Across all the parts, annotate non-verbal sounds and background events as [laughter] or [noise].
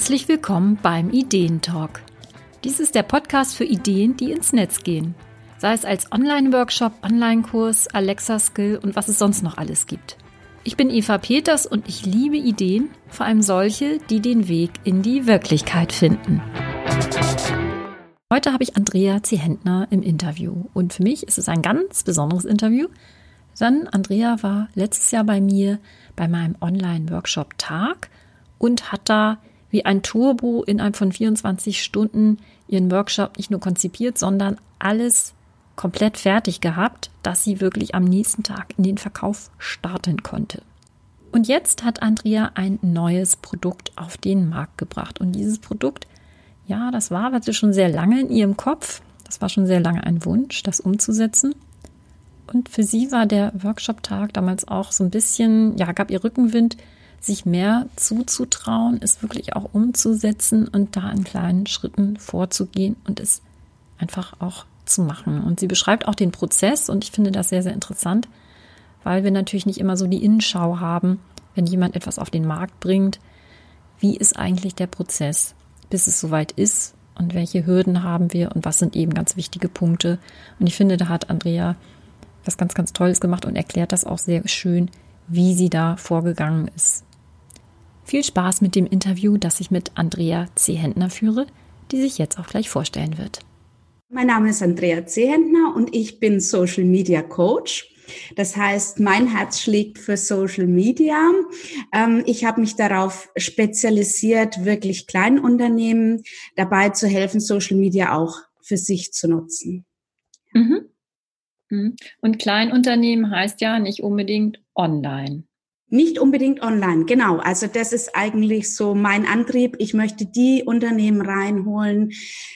Herzlich willkommen beim Ideentalk. Dies ist der Podcast für Ideen, die ins Netz gehen. Sei es als Online-Workshop, Online-Kurs, Alexa-Skill und was es sonst noch alles gibt. Ich bin Eva Peters und ich liebe Ideen, vor allem solche, die den Weg in die Wirklichkeit finden. Heute habe ich Andrea Zehentner im Interview und für mich ist es ein ganz besonderes Interview, denn Andrea war letztes Jahr bei mir bei meinem Online-Workshop Tag und hat da wie ein Turbo innerhalb von 24 Stunden ihren Workshop nicht nur konzipiert, sondern alles komplett fertig gehabt, dass sie wirklich am nächsten Tag in den Verkauf starten konnte. Und jetzt hat Andrea ein neues Produkt auf den Markt gebracht. Und dieses Produkt, ja, das war also schon sehr lange in ihrem Kopf. Das war schon sehr lange ein Wunsch, das umzusetzen. Und für sie war der Workshop-Tag damals auch so ein bisschen, ja, gab ihr Rückenwind, sich mehr zuzutrauen, es wirklich auch umzusetzen und da in kleinen Schritten vorzugehen und es einfach auch zu machen. Und sie beschreibt auch den Prozess und ich finde das sehr, sehr interessant, weil wir natürlich nicht immer so die Innenschau haben, wenn jemand etwas auf den Markt bringt. Wie ist eigentlich der Prozess, bis es soweit ist und welche Hürden haben wir und was sind eben ganz wichtige Punkte. Und ich finde, da hat Andrea was ganz, ganz Tolles gemacht und erklärt das auch sehr schön, wie sie da vorgegangen ist. Viel Spaß mit dem Interview, das ich mit Andrea Zehentner führe, die sich jetzt auch gleich vorstellen wird. Mein Name ist Andrea Zehentner und ich bin Social Media Coach. Das heißt, mein Herz schlägt für Social Media. Ähm, ich habe mich darauf spezialisiert, wirklich Kleinunternehmen dabei zu helfen, Social Media auch für sich zu nutzen. Mhm. mhm. Und Kleinunternehmen heißt ja nicht unbedingt online. Nicht unbedingt online, genau. Also das ist eigentlich so mein Antrieb. Ich möchte die Unternehmen reinholen,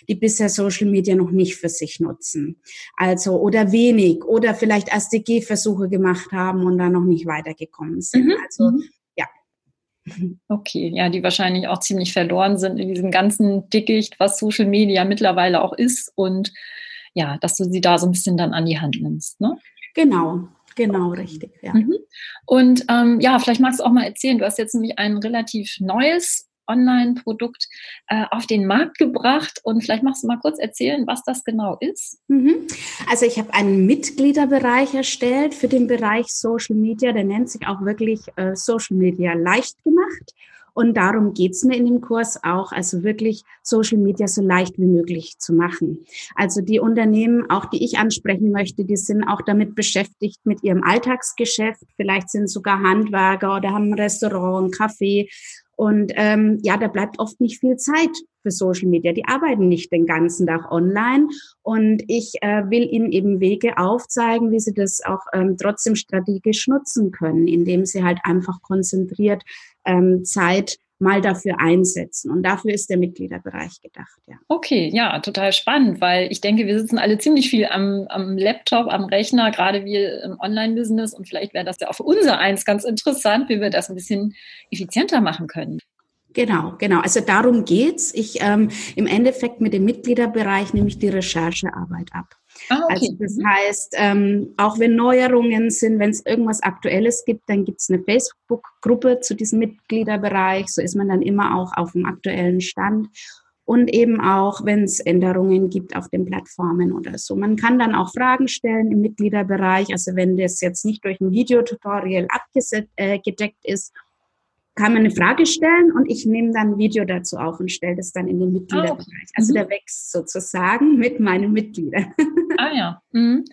die bisher Social Media noch nicht für sich nutzen. Also oder wenig oder vielleicht SDG-Versuche gemacht haben und da noch nicht weitergekommen sind. Mhm. Also mhm. ja. Okay, ja, die wahrscheinlich auch ziemlich verloren sind in diesem ganzen Dickicht, was Social Media mittlerweile auch ist und ja, dass du sie da so ein bisschen dann an die Hand nimmst, ne? Genau, Genau, richtig. Ja. Mhm. Und ähm, ja, vielleicht magst du auch mal erzählen, du hast jetzt nämlich ein relativ neues Online-Produkt äh, auf den Markt gebracht und vielleicht magst du mal kurz erzählen, was das genau ist. Mhm. Also ich habe einen Mitgliederbereich erstellt für den Bereich Social Media, der nennt sich auch wirklich äh, Social Media leicht gemacht. Und darum geht's mir in dem Kurs auch, also wirklich Social Media so leicht wie möglich zu machen. Also die Unternehmen, auch die ich ansprechen möchte, die sind auch damit beschäftigt mit ihrem Alltagsgeschäft. Vielleicht sind sogar Handwerker oder haben ein Restaurant, ein Café. Und ähm, ja, da bleibt oft nicht viel Zeit für Social Media. Die arbeiten nicht den ganzen Tag online. Und ich äh, will ihnen eben Wege aufzeigen, wie sie das auch ähm, trotzdem strategisch nutzen können, indem sie halt einfach konzentriert ähm, Zeit mal dafür einsetzen. Und dafür ist der Mitgliederbereich gedacht, ja. Okay, ja, total spannend, weil ich denke, wir sitzen alle ziemlich viel am, am Laptop, am Rechner, gerade wir im Online-Business und vielleicht wäre das ja auch für unser eins ganz interessant, wie wir das ein bisschen effizienter machen können. Genau, genau. Also darum geht's. Ich ähm, im Endeffekt mit dem Mitgliederbereich nehme ich die Recherchearbeit ab. Ah, okay. Also das mhm. heißt, ähm, auch wenn Neuerungen sind, wenn es irgendwas Aktuelles gibt, dann gibt es eine Facebook-Gruppe zu diesem Mitgliederbereich. So ist man dann immer auch auf dem aktuellen Stand. Und eben auch, wenn es Änderungen gibt auf den Plattformen oder so. Man kann dann auch Fragen stellen im Mitgliederbereich. Also wenn das jetzt nicht durch ein Videotutorial abgedeckt äh, ist, kann man eine Frage stellen und ich nehme dann ein Video dazu auf und stelle das dann in den Mitgliederbereich. Oh. Also mhm. der wächst sozusagen mit meinen Mitgliedern. Ah ja. [laughs] Mhm.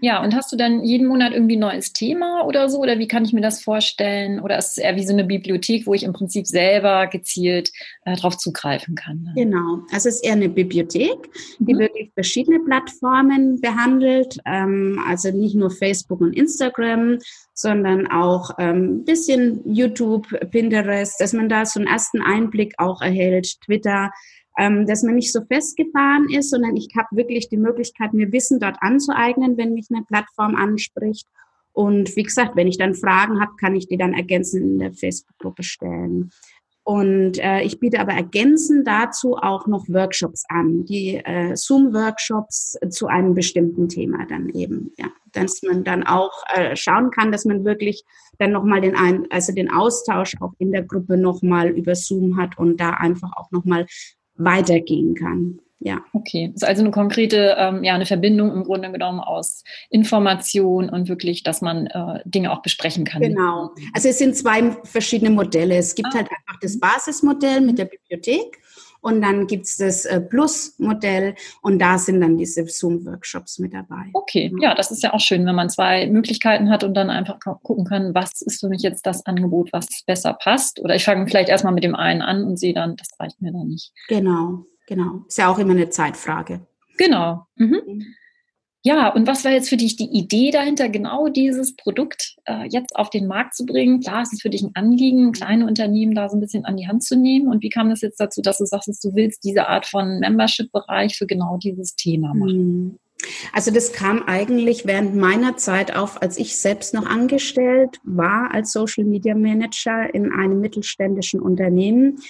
Ja, und hast du dann jeden Monat irgendwie ein neues Thema oder so? Oder wie kann ich mir das vorstellen? Oder ist es eher wie so eine Bibliothek, wo ich im Prinzip selber gezielt äh, darauf zugreifen kann? Genau, also es ist eher eine Bibliothek, die mhm. wirklich verschiedene Plattformen behandelt. Ähm, also nicht nur Facebook und Instagram, sondern auch ein ähm, bisschen YouTube, Pinterest, dass man da so einen ersten Einblick auch erhält, Twitter ähm, dass man nicht so festgefahren ist, sondern ich habe wirklich die Möglichkeit, mir Wissen dort anzueignen, wenn mich eine Plattform anspricht. Und wie gesagt, wenn ich dann Fragen habe, kann ich die dann ergänzend in der Facebook-Gruppe stellen. Und äh, ich biete aber ergänzend dazu auch noch Workshops an, die äh, Zoom-Workshops zu einem bestimmten Thema dann eben, ja, dass man dann auch äh, schauen kann, dass man wirklich dann nochmal den ein, also den Austausch auch in der Gruppe nochmal über Zoom hat und da einfach auch nochmal weitergehen kann. Ja. Okay, das ist also eine konkrete, ähm, ja, eine Verbindung im Grunde genommen aus Information und wirklich, dass man äh, Dinge auch besprechen kann. Genau. Also es sind zwei verschiedene Modelle. Es gibt ah. halt einfach das Basismodell mit der Bibliothek und dann gibt es das äh, Plus-Modell und da sind dann diese Zoom-Workshops mit dabei. Okay, ja, das ist ja auch schön, wenn man zwei Möglichkeiten hat und dann einfach gucken kann, was ist für mich jetzt das Angebot, was besser passt. Oder ich fange vielleicht erstmal mit dem einen an und sehe dann, das reicht mir dann nicht. Genau. Genau. Ist ja auch immer eine Zeitfrage. Genau. Mhm. Ja, und was war jetzt für dich die Idee dahinter, genau dieses Produkt äh, jetzt auf den Markt zu bringen? Klar, es ist für dich ein Anliegen, kleine Unternehmen da so ein bisschen an die Hand zu nehmen. Und wie kam das jetzt dazu, dass du sagst, dass du willst diese Art von Membership-Bereich für genau dieses Thema machen? Mhm. Also das kam eigentlich während meiner Zeit auf, als ich selbst noch angestellt war als Social Media Manager in einem mittelständischen Unternehmen.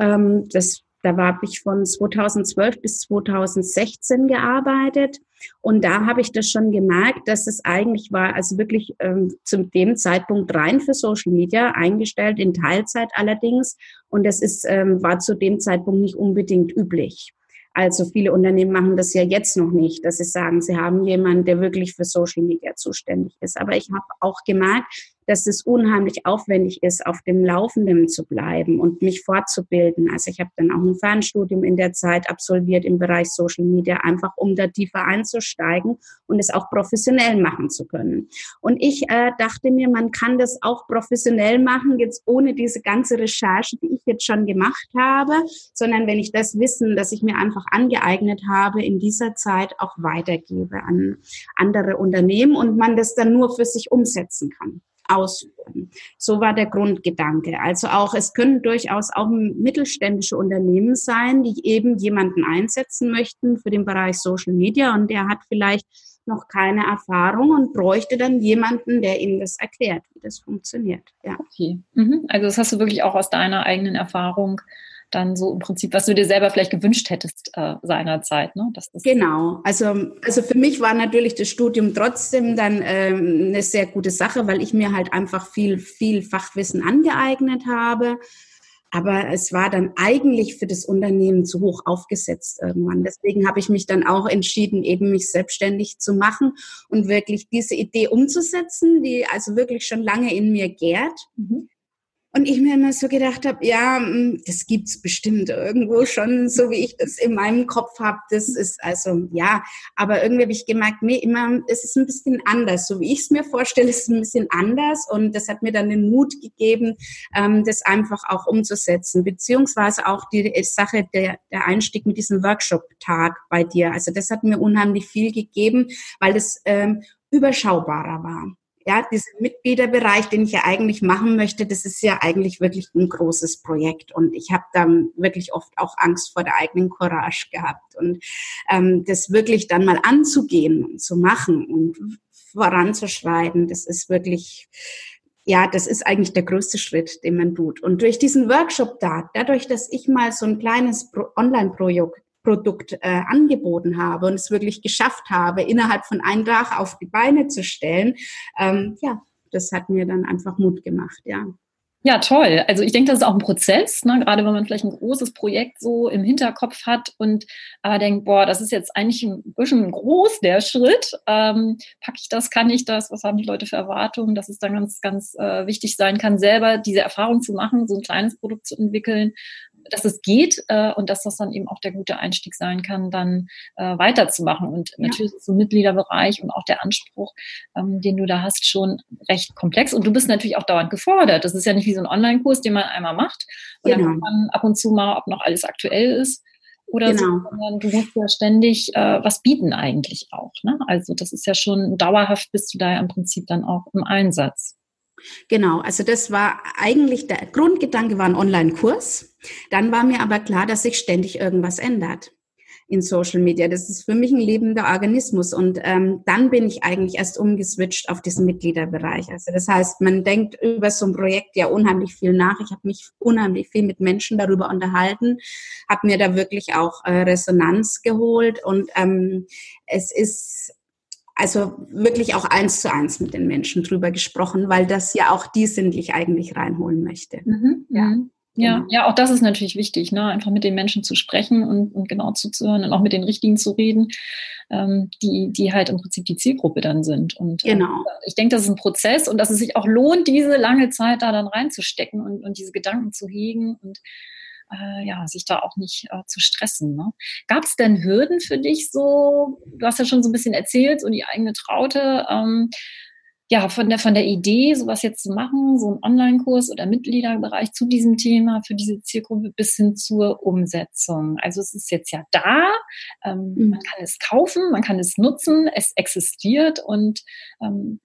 Ähm, das da habe ich von 2012 bis 2016 gearbeitet. Und da habe ich das schon gemerkt, dass es eigentlich war, also wirklich ähm, zu dem Zeitpunkt rein für Social Media eingestellt, in Teilzeit allerdings. Und das ist, ähm, war zu dem Zeitpunkt nicht unbedingt üblich. Also viele Unternehmen machen das ja jetzt noch nicht, dass sie sagen, sie haben jemanden, der wirklich für Social Media zuständig ist. Aber ich habe auch gemerkt, dass es unheimlich aufwendig ist, auf dem Laufenden zu bleiben und mich fortzubilden. Also ich habe dann auch ein Fernstudium in der Zeit absolviert im Bereich Social Media, einfach um da tiefer einzusteigen und es auch professionell machen zu können. Und ich äh, dachte mir, man kann das auch professionell machen, jetzt ohne diese ganze Recherche, die ich jetzt schon gemacht habe, sondern wenn ich das Wissen, das ich mir einfach angeeignet habe, in dieser Zeit auch weitergebe an andere Unternehmen und man das dann nur für sich umsetzen kann ausführen. So war der Grundgedanke. Also auch, es können durchaus auch mittelständische Unternehmen sein, die eben jemanden einsetzen möchten für den Bereich Social Media und der hat vielleicht noch keine Erfahrung und bräuchte dann jemanden, der ihm das erklärt, wie das funktioniert. Ja. Okay. Mhm. Also das hast du wirklich auch aus deiner eigenen Erfahrung dann so im Prinzip, was du dir selber vielleicht gewünscht hättest äh, seinerzeit. Ne? Das genau, also, also für mich war natürlich das Studium trotzdem dann ähm, eine sehr gute Sache, weil ich mir halt einfach viel, viel Fachwissen angeeignet habe. Aber es war dann eigentlich für das Unternehmen zu hoch aufgesetzt irgendwann. Deswegen habe ich mich dann auch entschieden, eben mich selbstständig zu machen und wirklich diese Idee umzusetzen, die also wirklich schon lange in mir gärt. Mhm. Und ich mir immer so gedacht habe, ja, hm, das gibt's bestimmt irgendwo schon, so wie ich das in meinem Kopf habe. Das ist also, ja, aber irgendwie habe ich gemerkt, nee, immer, es ist ein bisschen anders. So wie ich es mir vorstelle, ist es ein bisschen anders. Und das hat mir dann den Mut gegeben, ähm, das einfach auch umzusetzen. Beziehungsweise auch die Sache, der, der Einstieg mit diesem Workshop-Tag bei dir. Also das hat mir unheimlich viel gegeben, weil es ähm, überschaubarer war. Ja, dieser Mitgliederbereich, den ich ja eigentlich machen möchte, das ist ja eigentlich wirklich ein großes Projekt. Und ich habe dann wirklich oft auch Angst vor der eigenen Courage gehabt. Und ähm, das wirklich dann mal anzugehen und zu machen und voranzuschreiten, das ist wirklich, ja, das ist eigentlich der größte Schritt, den man tut. Und durch diesen Workshop da, dadurch, dass ich mal so ein kleines Online-Projekt Produkt äh, angeboten habe und es wirklich geschafft habe, innerhalb von einem Tag auf die Beine zu stellen, ähm, ja, das hat mir dann einfach Mut gemacht, ja. Ja, toll. Also ich denke, das ist auch ein Prozess, ne? gerade wenn man vielleicht ein großes Projekt so im Hinterkopf hat und aber denkt, boah, das ist jetzt eigentlich ein bisschen groß, der Schritt. Ähm, packe ich das, kann ich das, was haben die Leute für Erwartungen, dass es dann ganz, ganz äh, wichtig sein kann, selber diese Erfahrung zu machen, so ein kleines Produkt zu entwickeln, dass es geht äh, und dass das dann eben auch der gute Einstieg sein kann, dann äh, weiterzumachen. Und ja. natürlich ist so ein Mitgliederbereich und auch der Anspruch, ähm, den du da hast, schon recht komplex. Und du bist natürlich auch dauernd gefordert. Das ist ja nicht wie so ein Online-Kurs, den man einmal macht und genau. dann man ab und zu mal, ob noch alles aktuell ist oder genau. so, sondern du musst ja ständig äh, was bieten eigentlich auch. Ne? Also das ist ja schon dauerhaft bist du da ja im Prinzip dann auch im Einsatz. Genau, also das war eigentlich der Grundgedanke war ein Online-Kurs. Dann war mir aber klar, dass sich ständig irgendwas ändert. in Social Media. Das ist für mich ein lebender Organismus. Und ähm, dann bin ich eigentlich erst umgeswitcht auf diesen Mitgliederbereich. Also das heißt, man denkt über so ein Projekt ja unheimlich viel nach. Ich habe mich unheimlich viel mit Menschen darüber unterhalten, habe mir da wirklich auch äh, Resonanz geholt. Und ähm, es ist also wirklich auch eins zu eins mit den Menschen drüber gesprochen, weil das ja auch die sind, die ich eigentlich reinholen möchte. Mhm. Ja. Mhm. Ja, genau. ja, auch das ist natürlich wichtig, ne? einfach mit den Menschen zu sprechen und, und genau zuzuhören und auch mit den Richtigen zu reden, ähm, die, die halt im Prinzip die Zielgruppe dann sind. Und ähm, genau. Äh, ich denke, das ist ein Prozess und dass es sich auch lohnt, diese lange Zeit da dann reinzustecken und, und diese Gedanken zu hegen und äh, ja, sich da auch nicht äh, zu stressen. Ne? Gab es denn Hürden für dich so? Du hast ja schon so ein bisschen erzählt, so die eigene Traute. Ähm, ja, von der, von der Idee, sowas jetzt zu machen, so einen Online-Kurs oder Mitgliederbereich zu diesem Thema für diese Zielgruppe bis hin zur Umsetzung. Also es ist jetzt ja da, ähm, mhm. man kann es kaufen, man kann es nutzen, es existiert und ähm,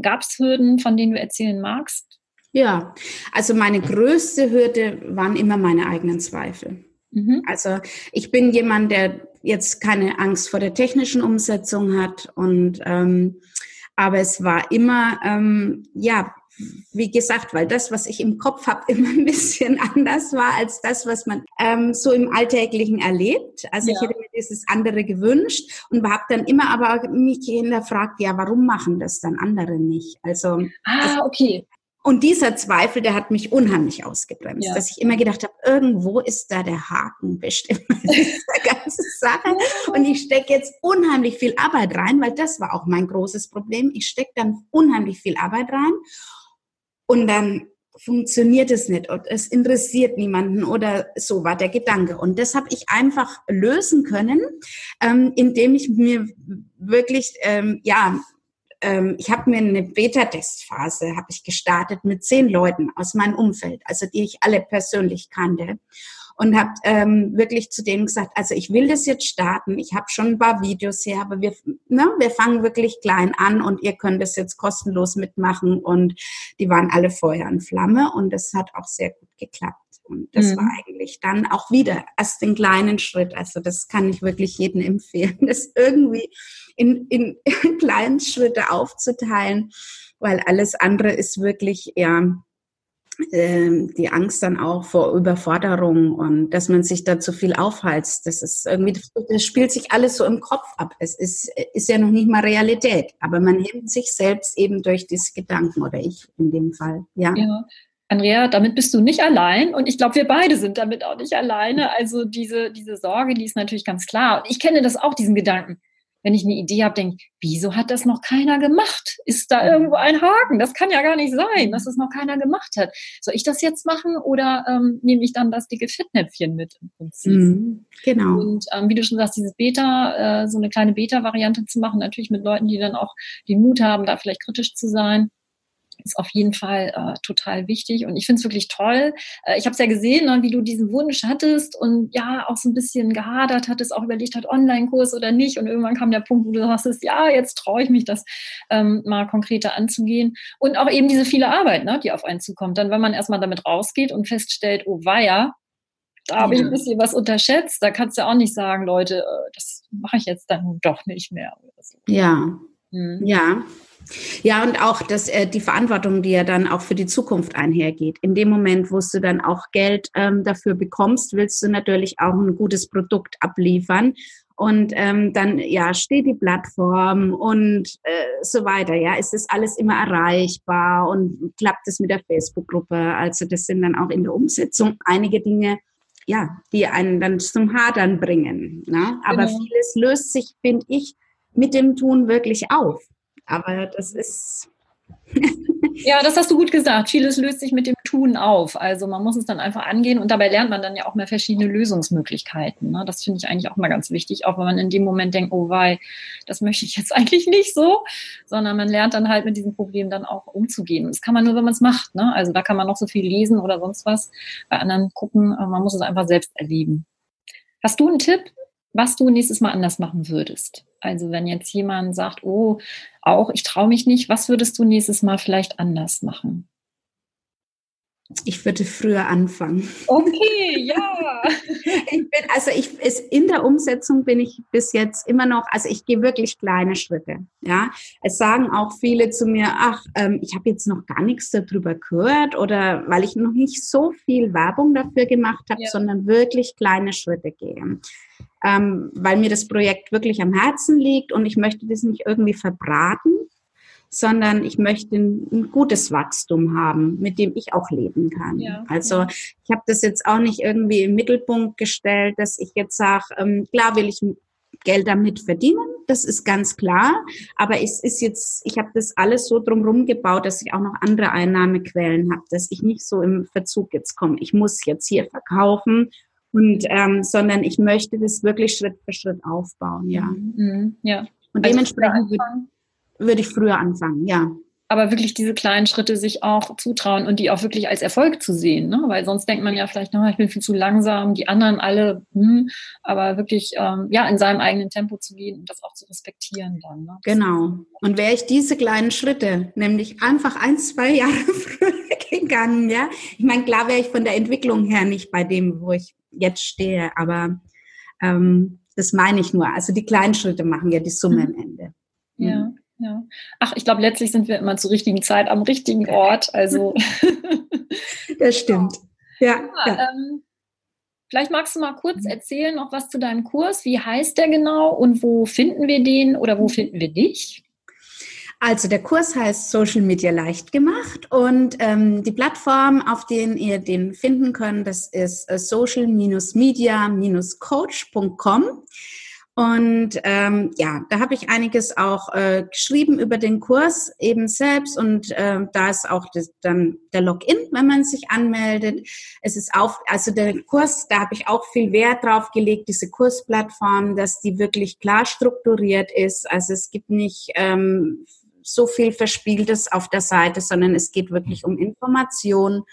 gab es Hürden, von denen du erzählen magst? Ja, also meine größte Hürde waren immer meine eigenen Zweifel. Mhm. Also ich bin jemand, der jetzt keine Angst vor der technischen Umsetzung hat und ähm, aber es war immer, ähm, ja, wie gesagt, weil das, was ich im Kopf habe, [laughs] immer ein bisschen anders war als das, was man ähm, so im Alltäglichen erlebt. Also ja. ich hätte mir dieses andere gewünscht und habe dann immer aber mich hinterfragt, ja, warum machen das dann andere nicht? Also, ah, also, okay. Und dieser Zweifel, der hat mich unheimlich ausgebremst, ja. dass ich immer gedacht habe, irgendwo ist da der Haken bestimmt in dieser [laughs] ganzen Sache. Und ich stecke jetzt unheimlich viel Arbeit rein, weil das war auch mein großes Problem. Ich stecke dann unheimlich viel Arbeit rein und dann funktioniert es nicht und es interessiert niemanden oder so war der Gedanke. Und das habe ich einfach lösen können, ähm, indem ich mir wirklich ähm, ja ähm, ich habe mir eine Beta-Testphase habe ich gestartet mit zehn Leuten aus meinem Umfeld, also die ich alle persönlich kannte. Und habe ähm, wirklich zu denen gesagt, also ich will das jetzt starten, ich habe schon ein paar Videos her, aber wir, ne, wir fangen wirklich klein an und ihr könnt das jetzt kostenlos mitmachen. Und die waren alle Feuer und Flamme und das hat auch sehr gut geklappt. Und das mhm. war eigentlich dann auch wieder erst den kleinen Schritt. Also das kann ich wirklich jedem empfehlen, [laughs] das irgendwie in, in, in kleinen Schritte aufzuteilen, weil alles andere ist wirklich, ja, ähm, die Angst dann auch vor Überforderung und dass man sich da zu viel aufheizt. Das ist irgendwie, das spielt sich alles so im Kopf ab. Es ist, ist ja noch nicht mal Realität, aber man hemmt sich selbst eben durch diese Gedanken oder ich in dem Fall. Ja. ja. Andrea, damit bist du nicht allein und ich glaube, wir beide sind damit auch nicht alleine. Also diese, diese Sorge, die ist natürlich ganz klar. Und ich kenne das auch, diesen Gedanken wenn ich eine Idee habe, denke, wieso hat das noch keiner gemacht? Ist da irgendwo ein Haken? Das kann ja gar nicht sein, dass das noch keiner gemacht hat. Soll ich das jetzt machen oder ähm, nehme ich dann das dicke Fettnäpfchen mit im Prinzip? Mhm, genau. Und ähm, wie du schon sagst, dieses Beta, äh, so eine kleine Beta-Variante zu machen, natürlich mit Leuten, die dann auch den Mut haben, da vielleicht kritisch zu sein ist auf jeden Fall äh, total wichtig und ich finde es wirklich toll. Äh, ich habe es ja gesehen, ne, wie du diesen Wunsch hattest und ja auch so ein bisschen gehadert hattest, auch überlegt hat, Online-Kurs oder nicht und irgendwann kam der Punkt, wo du sagst, ja, jetzt traue ich mich, das ähm, mal konkreter anzugehen und auch eben diese viele Arbeit, ne, die auf einen zukommt. Dann, wenn man erstmal damit rausgeht und feststellt, oh weia, da habe ich ein bisschen was unterschätzt, da kannst du auch nicht sagen, Leute, äh, das mache ich jetzt dann doch nicht mehr. Ja, hm. ja. Ja, und auch das, äh, die Verantwortung, die ja dann auch für die Zukunft einhergeht. In dem Moment, wo du dann auch Geld ähm, dafür bekommst, willst du natürlich auch ein gutes Produkt abliefern. Und ähm, dann ja steht die Plattform und äh, so weiter. Ja, ist das alles immer erreichbar und klappt es mit der Facebook-Gruppe? Also das sind dann auch in der Umsetzung einige Dinge, ja, die einen dann zum Hadern bringen. Ne? Aber genau. vieles löst sich, finde ich, mit dem Tun wirklich auf. Aber das ist. [laughs] ja, das hast du gut gesagt. Vieles löst sich mit dem Tun auf. Also man muss es dann einfach angehen und dabei lernt man dann ja auch mehr verschiedene Lösungsmöglichkeiten. Ne? Das finde ich eigentlich auch mal ganz wichtig, auch wenn man in dem Moment denkt, oh wei, das möchte ich jetzt [laughs] eigentlich nicht so, sondern man lernt dann halt mit diesem Problem dann auch umzugehen. Das kann man nur, wenn man es macht. Ne? Also da kann man noch so viel lesen oder sonst was. Bei anderen gucken, man muss es einfach selbst erleben. Hast du einen Tipp, was du nächstes Mal anders machen würdest? Also wenn jetzt jemand sagt, oh, auch ich traue mich nicht, was würdest du nächstes Mal vielleicht anders machen? Ich würde früher anfangen. Okay, [laughs] ja. ich bin, also ich ist in der Umsetzung bin ich bis jetzt immer noch, also ich gehe wirklich kleine Schritte. Ja, es sagen auch viele zu mir, ach, ähm, ich habe jetzt noch gar nichts darüber gehört oder weil ich noch nicht so viel Werbung dafür gemacht habe, ja. sondern wirklich kleine Schritte gehe. Ähm, weil mir das Projekt wirklich am Herzen liegt und ich möchte das nicht irgendwie verbraten, sondern ich möchte ein, ein, gutes Wachstum haben, mit dem ich auch leben kann. Ja, also ich habe das jetzt auch nicht irgendwie im Mittelpunkt gestellt, dass ich jetzt sage, ähm, klar will ich Geld damit verdienen, das ist ganz klar, aber es ist jetzt, ich habe das alles so drumherum gebaut, dass ich auch noch andere Einnahmequellen habe, dass ich nicht so im Verzug jetzt komme. Ich muss jetzt hier verkaufen und ähm, sondern ich möchte das wirklich Schritt für Schritt aufbauen, ja. Mhm, ja. Und also dementsprechend würde ich früher anfangen, ja. Aber wirklich diese kleinen Schritte sich auch zutrauen und die auch wirklich als Erfolg zu sehen, ne? weil sonst denkt man ja vielleicht, no, ich bin viel zu langsam, die anderen alle, hm, aber wirklich ähm, ja in seinem eigenen Tempo zu gehen und das auch zu respektieren dann. Ne? Genau. Und wäre ich diese kleinen Schritte, nämlich einfach ein, zwei Jahre [laughs] früher gegangen, ja. Ich meine, klar wäre ich von der Entwicklung her nicht bei dem, wo ich jetzt stehe, aber ähm, das meine ich nur. Also die kleinen Schritte machen ja die Summe mhm. am Ende. Ja. Mhm. Ja. Ach, ich glaube, letztlich sind wir immer zur richtigen Zeit am richtigen Ort. Also. [laughs] das stimmt. Ja. ja, ja. Ähm, vielleicht magst du mal kurz erzählen noch was zu deinem Kurs. Wie heißt der genau und wo finden wir den oder wo finden wir dich? Also der Kurs heißt Social Media leicht gemacht und ähm, die Plattform, auf denen ihr den finden könnt, das ist äh, social-media-coach.com. Und ähm, ja, da habe ich einiges auch äh, geschrieben über den Kurs eben selbst und äh, da ist auch das, dann der Login, wenn man sich anmeldet. Es ist auf, also der Kurs, da habe ich auch viel Wert drauf gelegt, diese Kursplattform, dass die wirklich klar strukturiert ist. Also es gibt nicht ähm, so viel Verspieltes auf der Seite, sondern es geht wirklich um Information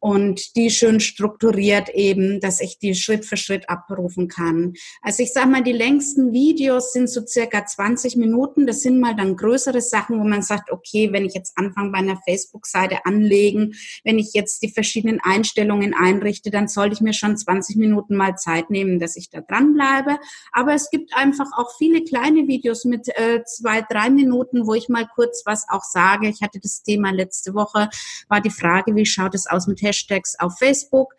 und die schön strukturiert eben, dass ich die Schritt für Schritt abrufen kann. Also ich sage mal, die längsten Videos sind so circa 20 Minuten. Das sind mal dann größere Sachen, wo man sagt, okay, wenn ich jetzt anfange bei einer Facebook-Seite anlegen, wenn ich jetzt die verschiedenen Einstellungen einrichte, dann sollte ich mir schon 20 Minuten mal Zeit nehmen, dass ich da dranbleibe. Aber es gibt einfach auch viele kleine Videos mit äh, zwei, drei Minuten, wo ich mal kurz was auch sage. Ich hatte das Thema letzte Woche, war die Frage, wie schaut es aus mit Hashtags auf Facebook.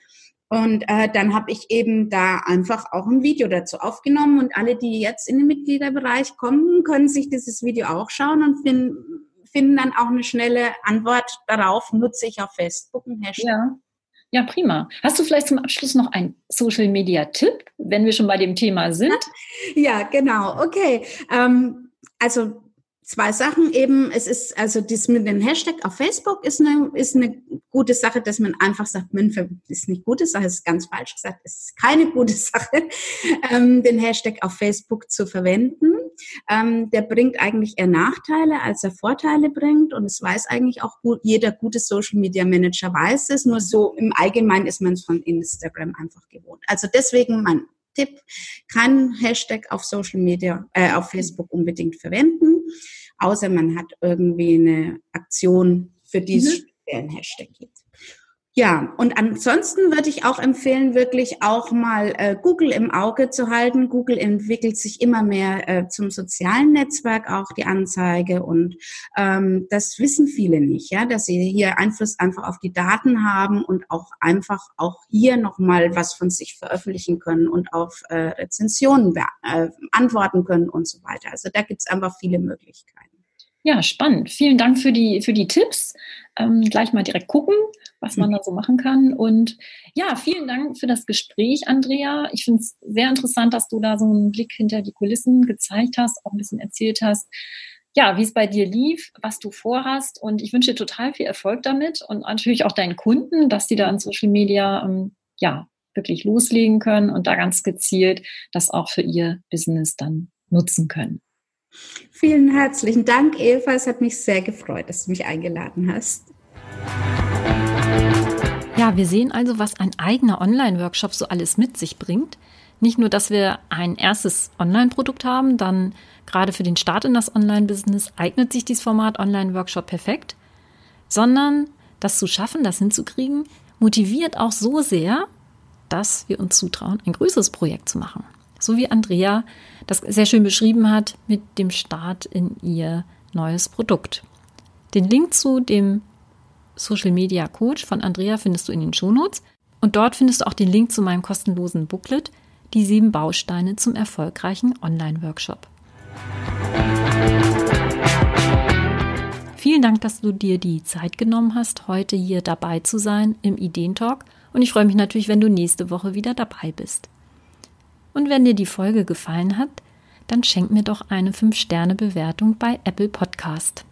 Und äh, dann habe ich eben da einfach auch ein Video dazu aufgenommen. Und alle, die jetzt in den Mitgliederbereich kommen, können sich dieses Video auch schauen und finden, finden dann auch eine schnelle Antwort darauf, nutze ich auf Facebook ein Hashtag. Ja. Ja, prima. Hast du vielleicht zum Abschluss noch einen Social Media Tipp, wenn wir schon bei dem Thema sind? [laughs] Ja, genau. Okay. Ähm, also zwei Sachen eben. Es ist also das mit dem Hashtag auf Facebook ist eine, ist eine gute Sache, dass man einfach sagt, man ist nicht gute Sache, ist ganz falsch gesagt, es ist keine gute [laughs] Sache, ähm, den Hashtag auf Facebook zu verwenden. Ähm, der bringt eigentlich eher Nachteile, als er Vorteile bringt. Und es weiß eigentlich auch gut, jeder gute Social Media Manager weiß es. Nur so im Allgemeinen ist man es von Instagram einfach gewohnt. Also deswegen mein Tipp, kein Hashtag auf Social Media, äh, auf Facebook unbedingt verwenden außer man hat irgendwie eine Aktion, für die es mhm. speziellen Hashtag gibt. Ja, und ansonsten würde ich auch empfehlen, wirklich auch mal äh, Google im Auge zu halten. Google entwickelt sich immer mehr äh, zum sozialen Netzwerk, auch die Anzeige. Und ähm, das wissen viele nicht, ja, dass sie hier Einfluss einfach auf die Daten haben und auch einfach auch hier nochmal was von sich veröffentlichen können und auf äh, Rezensionen äh, antworten können und so weiter. Also da gibt es einfach viele Möglichkeiten. Ja, spannend. Vielen Dank für die, für die Tipps. Ähm, gleich mal direkt gucken, was man mhm. da so machen kann. Und ja, vielen Dank für das Gespräch, Andrea. Ich finde es sehr interessant, dass du da so einen Blick hinter die Kulissen gezeigt hast, auch ein bisschen erzählt hast. Ja, wie es bei dir lief, was du vorhast. Und ich wünsche dir total viel Erfolg damit und natürlich auch deinen Kunden, dass die da in Social Media, ähm, ja, wirklich loslegen können und da ganz gezielt das auch für ihr Business dann nutzen können. Vielen herzlichen Dank, Eva. Es hat mich sehr gefreut, dass du mich eingeladen hast. Ja, wir sehen also, was ein eigener Online-Workshop so alles mit sich bringt. Nicht nur, dass wir ein erstes Online-Produkt haben, dann gerade für den Start in das Online-Business eignet sich dieses Format Online-Workshop perfekt, sondern das zu schaffen, das hinzukriegen, motiviert auch so sehr, dass wir uns zutrauen, ein größeres Projekt zu machen. So wie Andrea das sehr schön beschrieben hat mit dem Start in ihr neues Produkt. Den Link zu dem Social Media Coach von Andrea findest du in den Shownotes und dort findest du auch den Link zu meinem kostenlosen Booklet, die sieben Bausteine zum erfolgreichen Online-Workshop. Vielen Dank, dass du dir die Zeit genommen hast, heute hier dabei zu sein im Ideentalk. Und ich freue mich natürlich, wenn du nächste Woche wieder dabei bist. Und wenn dir die Folge gefallen hat, dann schenk mir doch eine 5-Sterne-Bewertung bei Apple Podcast.